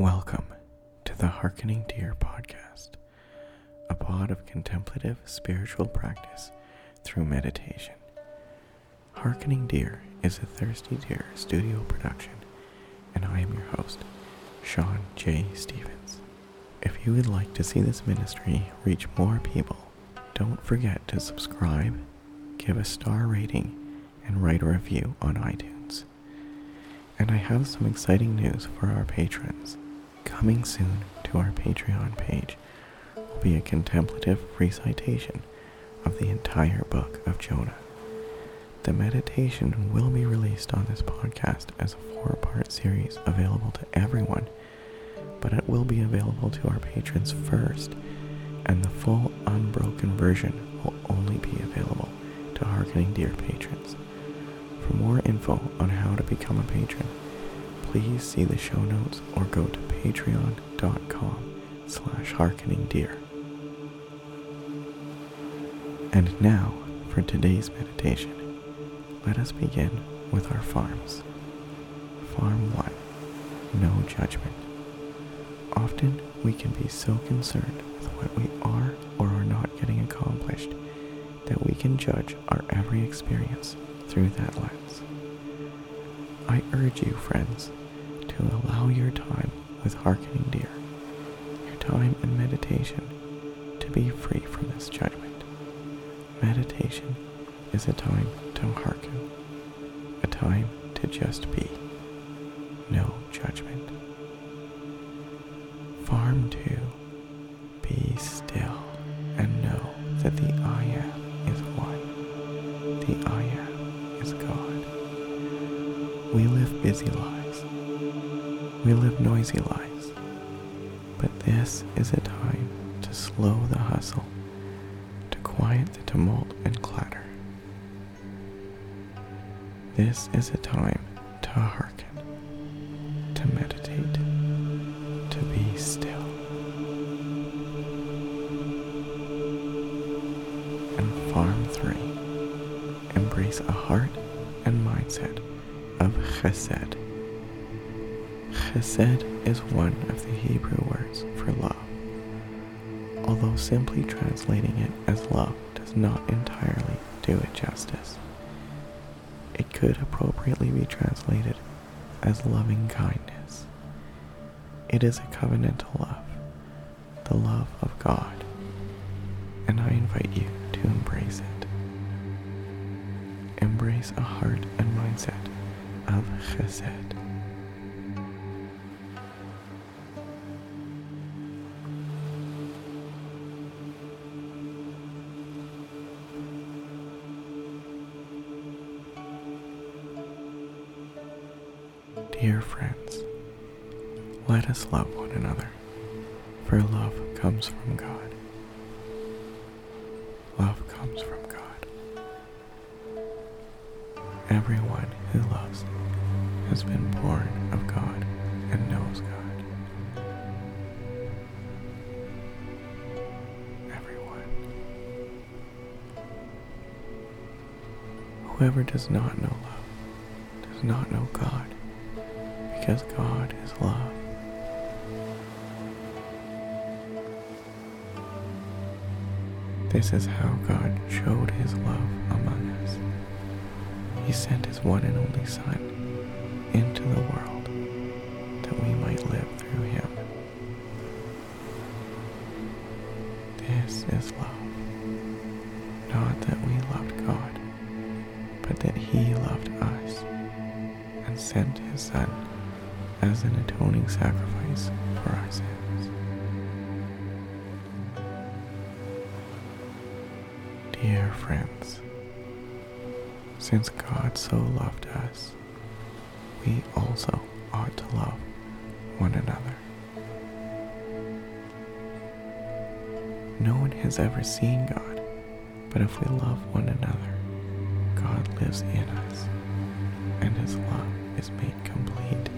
Welcome to the Harkening Deer podcast, a pod of contemplative spiritual practice through meditation. Harkening Deer is a Thirsty Deer studio production, and I am your host, Sean J. Stevens. If you would like to see this ministry reach more people, don't forget to subscribe, give a star rating, and write a review on iTunes. And I have some exciting news for our patrons. Coming soon to our Patreon page will be a contemplative recitation of the entire book of Jonah. The meditation will be released on this podcast as a four part series available to everyone, but it will be available to our patrons first, and the full unbroken version will only be available to Harkening Deer patrons. For more info on how to become a patron, please see the show notes or go to patreon.com slash harkeningdeer. And now for today's meditation. Let us begin with our farms. Farm 1. No judgment. Often we can be so concerned with what we are or are not getting accomplished that we can judge our every experience through that lens. I urge you, friends, to allow your time with Harkening Deer, your time in meditation, to be free from this judgment. Meditation is a time to hearken, a time to just be. No judgment. Farm 2. Be still and know that the I am We live busy lives. We live noisy lives. But this is a time to slow the hustle, to quiet the tumult and clatter. This is a time chesed. Chesed is one of the Hebrew words for love. Although simply translating it as love does not entirely do it justice. It could appropriately be translated as loving kindness. It is a covenantal love, the love of God, and I invite you to embrace it. Embrace a heart and mindset of chesed. Dear friends, let us love one another, for love comes from God. Love comes from God. Everyone who loves has been born of God and knows God. Everyone. Whoever does not know love does not know God because God is love. This is how God showed his love among us. He sent his one and only Son into the world that we might live through him. This is love. Not that we loved God, but that he loved us and sent his Son as an atoning sacrifice for our sins. Dear friends, since God so loved us, we also ought to love one another. No one has ever seen God, but if we love one another, God lives in us, and his love is made complete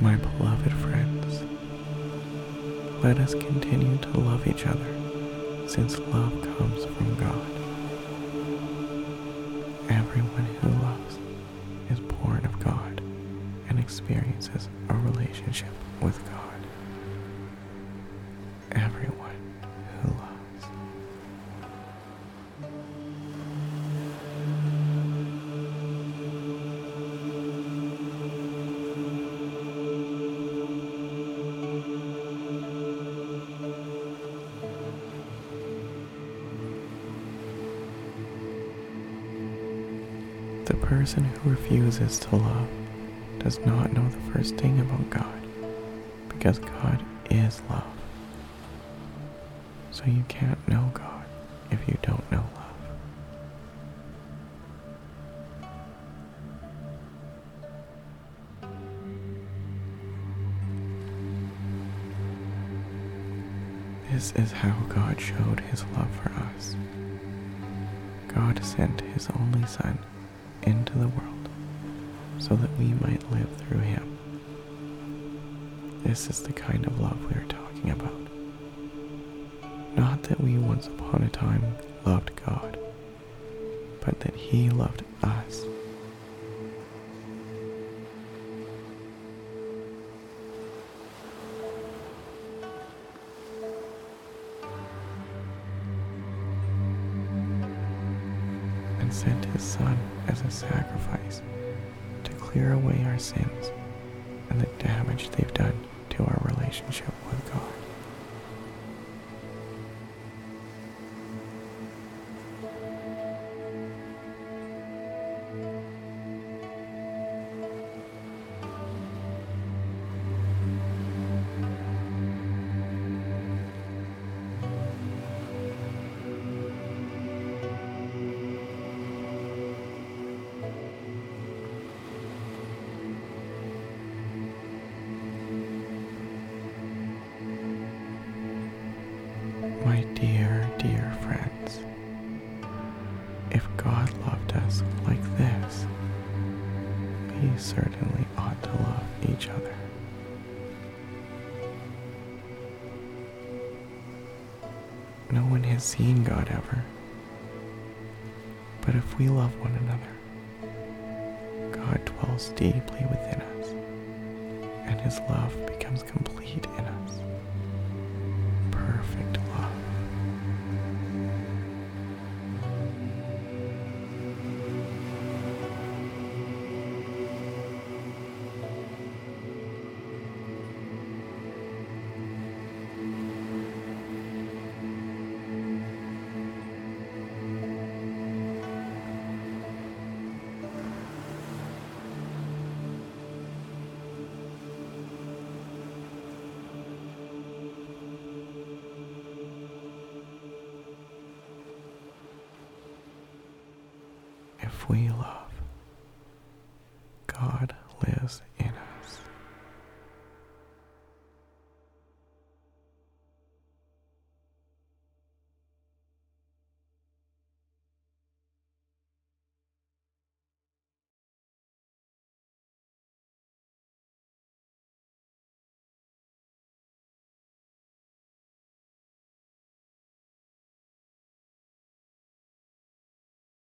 My beloved friends, let us continue to love each other since love comes from God. Everyone who loves is born of God and experiences a relationship with God. The person who refuses to love does not know the first thing about God, because God is love. So you can't know God if you don't know love. This is how God showed his love for us. God sent his only Son into the world so that we might live through him. This is the kind of love we are talking about. Not that we once upon a time loved God, but that he loved us. Sent his Son as a sacrifice to clear away our sins and the damage they've done to our relationship with God. Certainly ought to love each other. No one has seen God ever. But if we love one another, God dwells deeply within us, and his love becomes complete in If we love, God lives